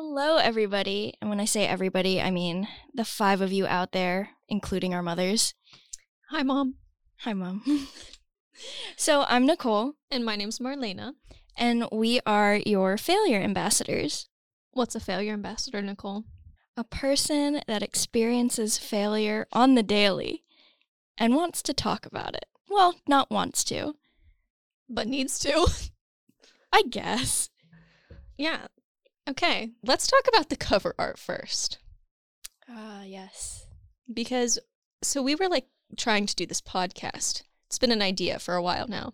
Hello, everybody. And when I say everybody, I mean the five of you out there, including our mothers. Hi, Mom. Hi, Mom. so, I'm Nicole, And my name's Marlena. and we are your failure ambassadors. What's a failure ambassador, Nicole? A person that experiences failure on the daily and wants to talk about it. Well, not wants to, But needs to. I guess. yeah. Okay, let's talk about the cover art first. Ah, yes. Because, so we were like trying to do this podcast. It's been an idea for a while now.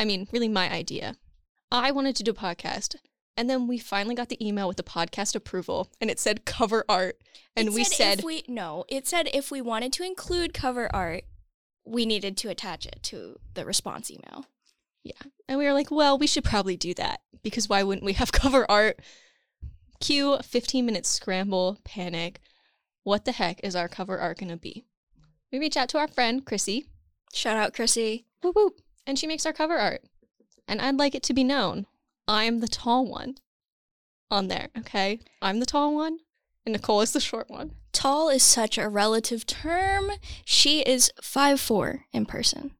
I mean, really my idea. I wanted to do a podcast. And then we finally got the email with the podcast approval, and it said cover art. And It we if said, we no, it said if we wanted to include cover art, we needed to attach it to the response email. Yeah. And we were like, well, we should probably do that because why wouldn't we have cover art? Cue 15 minute scramble, panic. What the heck is our cover art going to be? We reach out to our friend, Chrissy, Shout out, Chrissy. whoop whoop, and she makes our cover art. And I'd like it to be known I'm the tall one on there, okay? I'm the tall one, and Nicole is the short one. Tall is such a relative term. She is five four in person.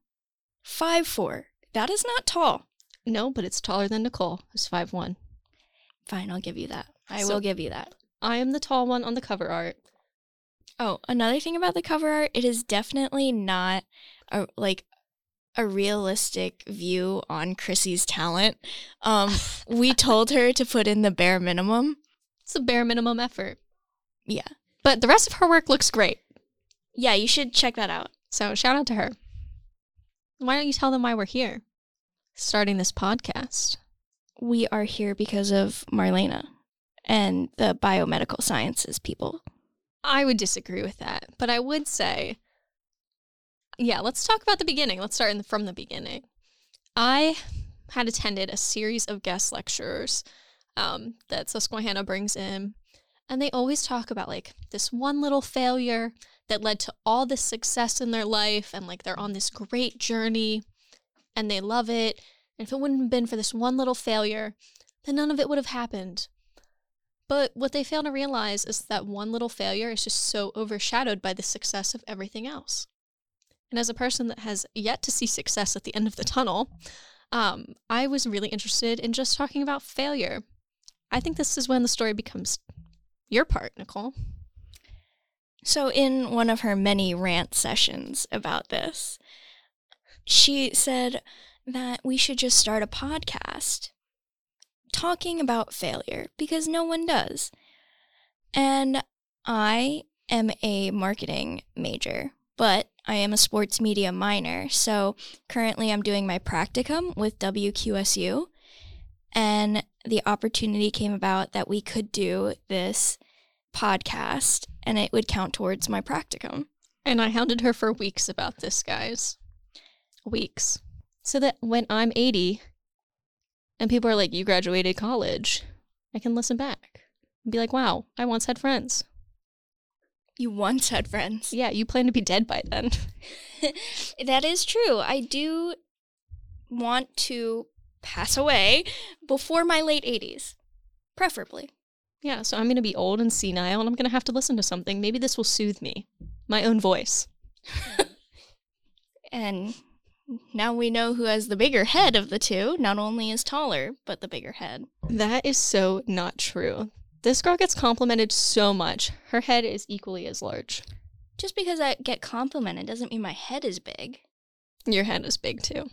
Five four. That is not tall. No, but it's taller than Nicole, who's 5'1. Fine, I'll give you that. I So- will give you that. I am the tall one on the cover art. Oh, another thing about the cover art, it is definitely not a like a realistic view on Chrissy's talent. Um, we told her to put in the bare minimum. It's a bare minimum effort. Yeah. But the rest of her work looks great. Yeah, you should check that out. So shout out to her. Why don't you tell them why we're here? Starting this podcast. We are here because of Marlena and the biomedical sciences people. I would disagree with that, but I would say, yeah, let's talk about the beginning. Let's start the, from the beginning. I had attended a series of guest lecturers um, that Susquehanna brings in, and they always talk about like this one little failure that led to all this success in their life, and like they're on this great journey, and they love it. And if it wouldn't have been for this one little failure, then none of it would have happened. But what they fail to realize is that one little failure is just so overshadowed by the success of everything else. And as a person that has yet to see success at the end of the tunnel, um, I was really interested in just talking about failure. I think this is when the story becomes your part, Nicole. So, in one of her many rant sessions about this, she said that we should just start a podcast talking about failure because no one does. And I am a marketing major, but I am a sports media minor. So, currently I'm doing my practicum with WQSU. And the opportunity came about that we could do this podcast and it would count towards my practicum. And I hounded her for weeks about this, guys. Weeks. So that when I'm 80 and people are like, you graduated college, I can listen back and be like, wow, I once had friends. You once had friends. Yeah, you plan to be dead by then. that is true. I do want to pass away before my late 80s, preferably. Yeah, so I'm going to be old and senile and I'm going to have to listen to something. Maybe this will soothe me. My own voice. And now we know who has the bigger head of the two. Not only is taller, but the bigger head. That is so not true. This girl gets complimented so much. Her head is equally as large. Just because I get complimented doesn't mean my head is big. Your head is big too.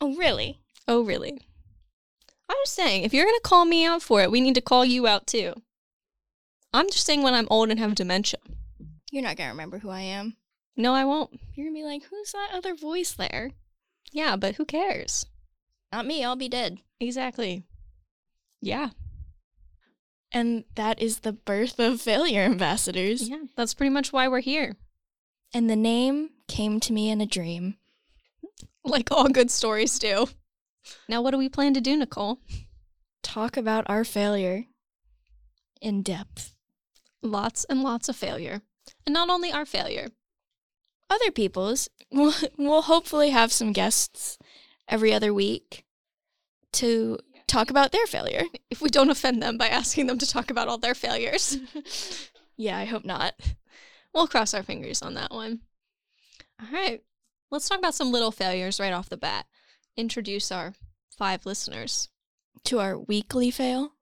Oh, really? Oh, really? I'm just saying, if you're going to call me out for it, we need to call you out too. I'm just saying when I'm old and have dementia. You're not going to remember who I am. No, I won't. You're to be like, who's that other voice there? Yeah, but who cares? Not me, I'll be dead. Exactly. Yeah. And that is the birth of failure ambassadors. Yeah, that's pretty much why we're here. And the name came to me in a dream. Like all good stories do. Now, what do we plan to do, Nicole? Talk about our failure in depth. Lots and lots of failure. And not only our failure. Other people's. We'll, we'll hopefully have some guests every other week to talk about their failure. If we don't offend them by asking them to talk about all their failures, Yeah, I hope not. we'll cross our fingers on that one. All right. Let's talk about some little failures right off the bat. Introduce our five listeners To our weekly fail.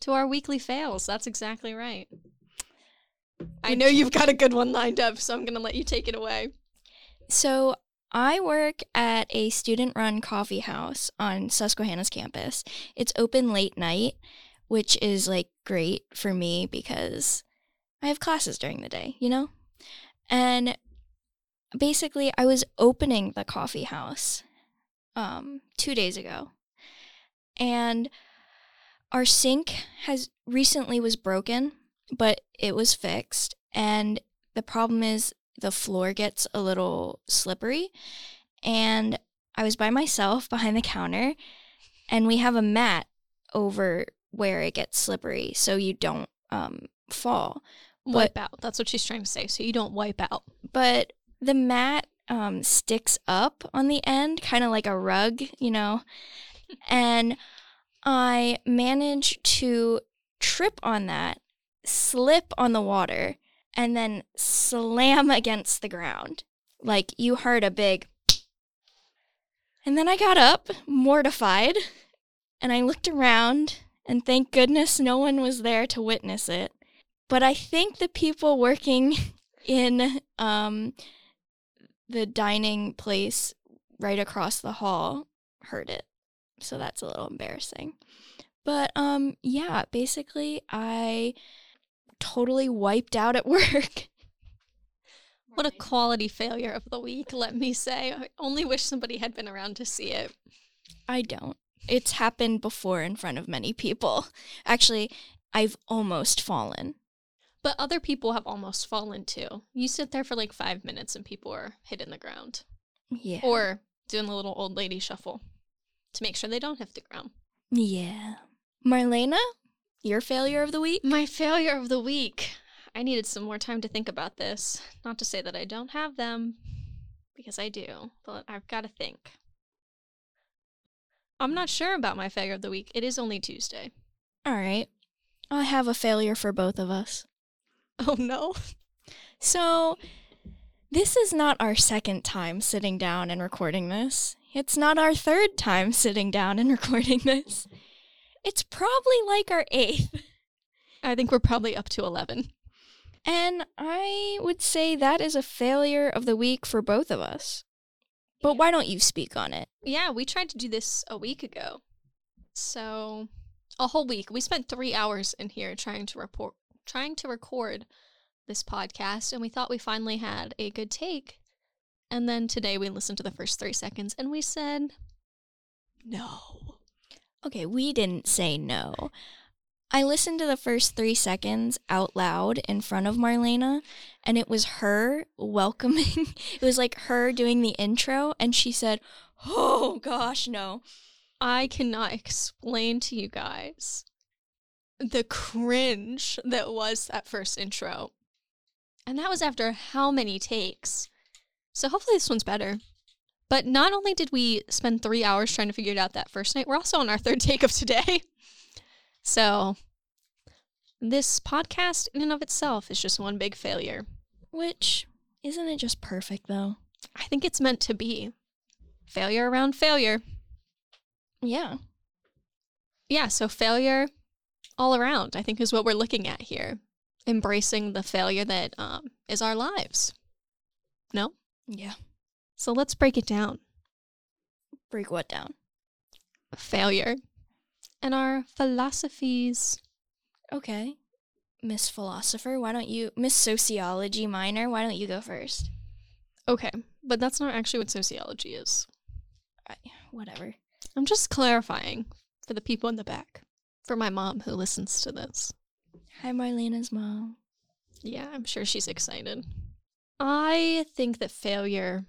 to our weekly fails. That's exactly right. I know you've got a good one lined up, so I'm going to let you take it away. So I work at a student run coffee house on Susquehanna's campus. It's open late night, which is like great for me because I have classes during the day, you know? And basically, I was opening the coffee house um, two days ago. And our sink has recently was broken, but it was fixed. And the problem is the floor gets a little slippery. And I was by myself behind the counter, and we have a mat over where it gets slippery so you don't um, fall. Wipe out. That's what she's trying to say. So you don't wipe out. But the mat um, sticks up on the end, kind of like a rug, you know. And I managed to trip on that, slip on the water, and then slam against the ground. Like you heard a big. And then I got up, mortified, and I looked around, and thank goodness no one was there to witness it. But I think the people working in um, the dining place right across the hall heard it. So that's a little embarrassing. But um yeah, basically I totally wiped out at work. What a quality failure of the week, let me say. I only wish somebody had been around to see it. I don't. It's happened before in front of many people. Actually, I've almost fallen. But other people have almost fallen too. You sit there for like five minutes and people are hitting the ground. Yeah. Or doing the little old lady shuffle to make sure they don't hit the ground. yeah. Marlena, your failure of the week? My failure of the week. I needed some more time to think about this. Not to say that I don't have them, because I do, but I've got to think. I'm not sure about my failure of the week. It is only Tuesday. All right. I have a failure for both of us. Oh no. So, this is not our second time sitting down and recording this. It's not our third time sitting down and recording this. It's probably like our eighth. I think we're probably up to 11. And I would say that is a failure of the week for both of us. But why don't you speak on it? Yeah, we tried to do this a week ago. So, a whole week. We spent 3 hours in here trying to report trying to record this podcast and we thought we finally had a good take. And then today we listened to the first 3 seconds and we said no. Okay, we didn't say no. I listened to the first three seconds out loud in front of Marlena, and it was her welcoming. it was like her doing the intro, and she said, Oh gosh, no. I cannot explain to you guys the cringe that was that first intro. And that was after how many takes? So hopefully this one's better. But not only did we spend three hours trying to figure it out that first night, we're also on our third take of today. So this podcast in and of itself is just one big failure. Which, isn't it just perfect though? I think it's meant to be. Failure around failure. Yeah. Yeah, so failure all around, I think, is what we're looking at here. Embracing the failure that um, is our lives. No? Yeah. So let's break it down. Break what down? Failure and our philosophies. Okay. Miss Philosopher, why don't you, Miss Sociology minor, why don't you go first? Okay, but that's not actually what sociology is. I, whatever. I'm just clarifying for the people in the back, for my mom who listens to this. Hi, Marlena's mom. Yeah, I'm sure she's excited. I think that failure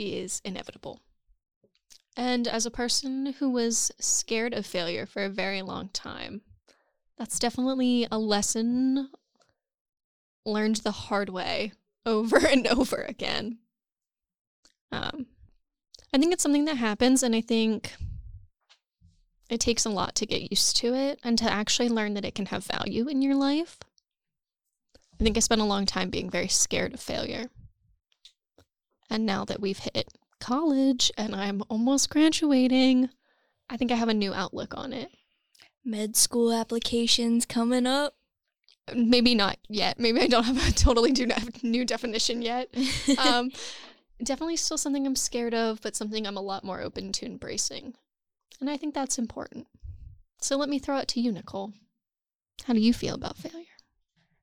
is inevitable. And as a person who was scared of failure for a very long time, that's definitely a lesson learned the hard way over and over again. Um, I think it's something that happens, and I think It takes a lot to get used to it and to actually learn that it can have value in your life. I think I spent a long time being very scared of failure. And now that we've hit college and I'm almost graduating, I think I have a new outlook on it. Med school applications coming up. Maybe not yet. Maybe I don't have a totally new, definition yet. Um, definitely still something I'm scared of, but something I'm a lot more open to embracing. And I think that's important. So let me throw it to you, Nicole. How do you feel about failure?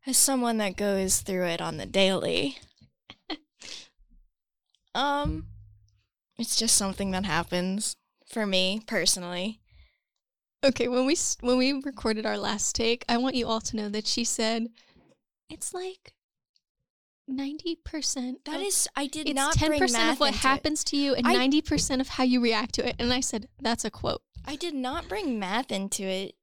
As someone that goes through it on the daily, um, it's just something that happens for me personally. Okay, when we when we recorded our last take, I want you all to know that she said it's like ninety percent. That is, I did not it's not Ten percent of what into it. happens to you and ninety percent of how you react to it. And I said that's a quote. I did not bring math into it.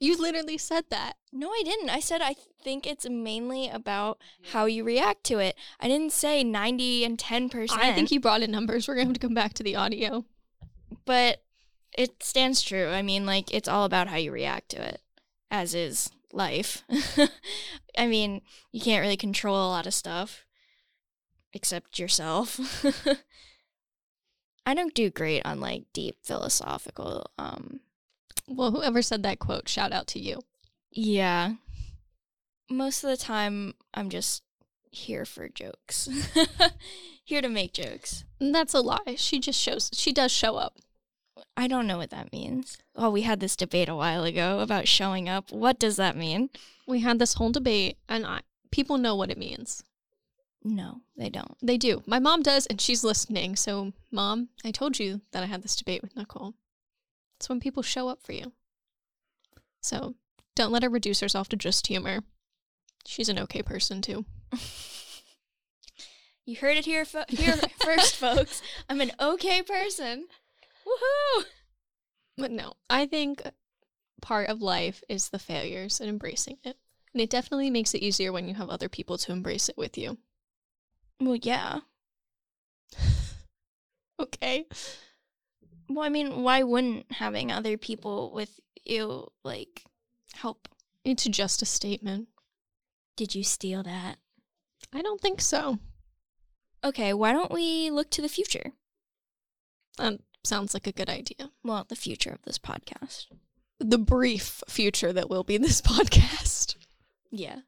You literally said that. No, I didn't. I said I think it's mainly about how you react to it. I didn't say 90 and 10%. I think you brought in numbers. We're going to have to come back to the audio. but it stands true. I mean, like, it's all about how you react to it, as is life. I mean, you can't really control a lot of stuff except yourself. I don't do great on like deep philosophical um Well, whoever said that quote, shout out to you. Yeah. Most of the time, I'm just here for jokes. here to make jokes. That's a lie. She just shows. She does show up. I don't know what that means. Oh, we had this debate a while ago about showing up. What does that mean? We had this whole debate, and I, people know what it means. No, they don't. They do. My mom does, and she's listening. So, mom, I told you that I had this debate with Nicole. It's when people show up for you. So, don't let her reduce herself to just humor. She's an okay person, too. You heard it here, fo- here first, folks. I'm an okay person. Woohoo! But no, I think part of life is the failures and embracing it. And it definitely makes it easier when you have other people to embrace it with you. Well, yeah. Okay. Well, I mean, why wouldn't having other people with you like help? It's just a statement. Did you steal that? I don't think so. Okay, why don't we look to the future? That sounds like a good idea. Well, the future of this podcast. The brief future that will be this podcast. Yeah.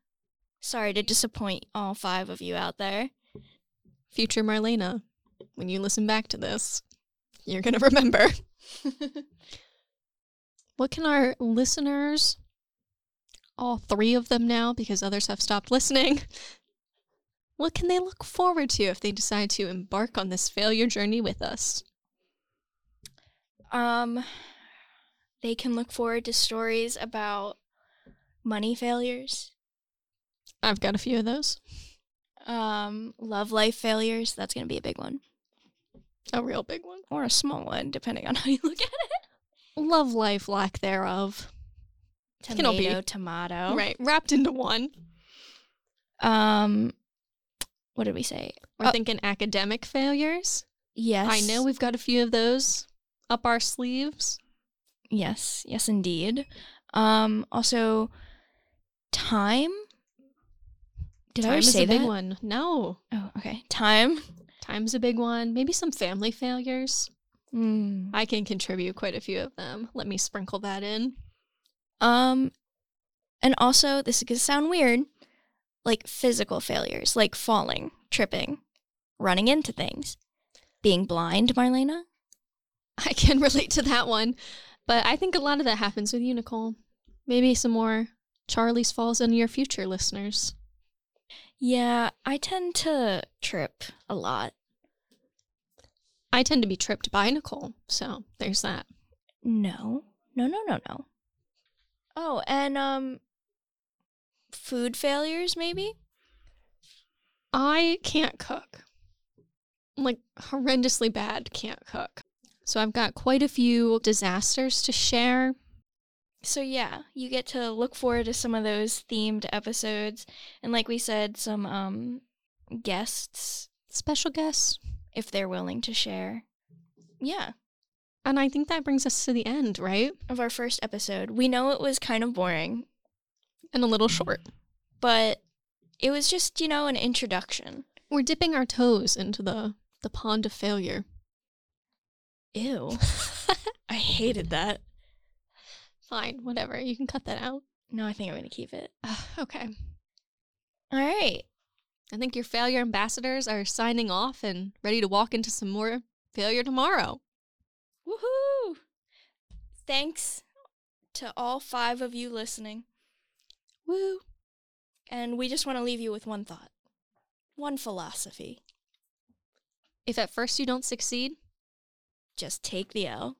Sorry to disappoint all five of you out there. Future Marlena, when you listen back to this, you're going to remember. What can our listeners, all three of them now, because others have stopped listening, what can they look forward to if they decide to embark on this failure journey with us? um, they can look forward to stories about money failures, I've got a few of those. um, love life failures. That's going to be a big one. A real big one. Or a small one, depending on how you look at it. Love life, lack thereof. Can all be- Tomato, tomato. Right, wrapped into one. Um, what did we say? We're Uh, thinking academic failures. Yes. I know we've got a few of those up our sleeves. Yes, yes, indeed. Um, also, time. Did I Time is say that? one. No, Oh, okay. Time. Time's a big one. Maybe some family failures. Mm. I can contribute quite a few of them. Let me sprinkle that in. Um, and also, this is gonna sound weird, like physical failures, like falling, tripping, running into things, being blind. Marlena. I can relate to that one. But I think a lot of that happens with you, Nicole. Maybe some more Charlie's Falls in your future listeners. Yeah, I tend to trip a lot. I tend to be tripped by Nicole, so there's that. No, no, no, no, no. Oh, and um, food failures maybe. I can't cook. I'm like horrendously bad can't cook. So I've got quite a few disasters to share. So yeah, you get to look forward to some of those themed episodes, and like we said, some um guests Special guests. if they're willing to share. Yeah, And I think that brings us to the end, right? of our first episode. We know it was kind of boring, And a little short. but it was just, you know, an introduction. We're dipping our toes into the the pond of failure. Ew. I hated that. Fine, whatever. You can cut that out. No, I think I'm going to keep it. okay. All right. I think your failure ambassadors are signing off and ready to walk into some more failure tomorrow. Woohoo! Thanks to all five of you listening. Woo. And we just want to leave you with one thought, one philosophy. If at first you don't succeed, Just take the L.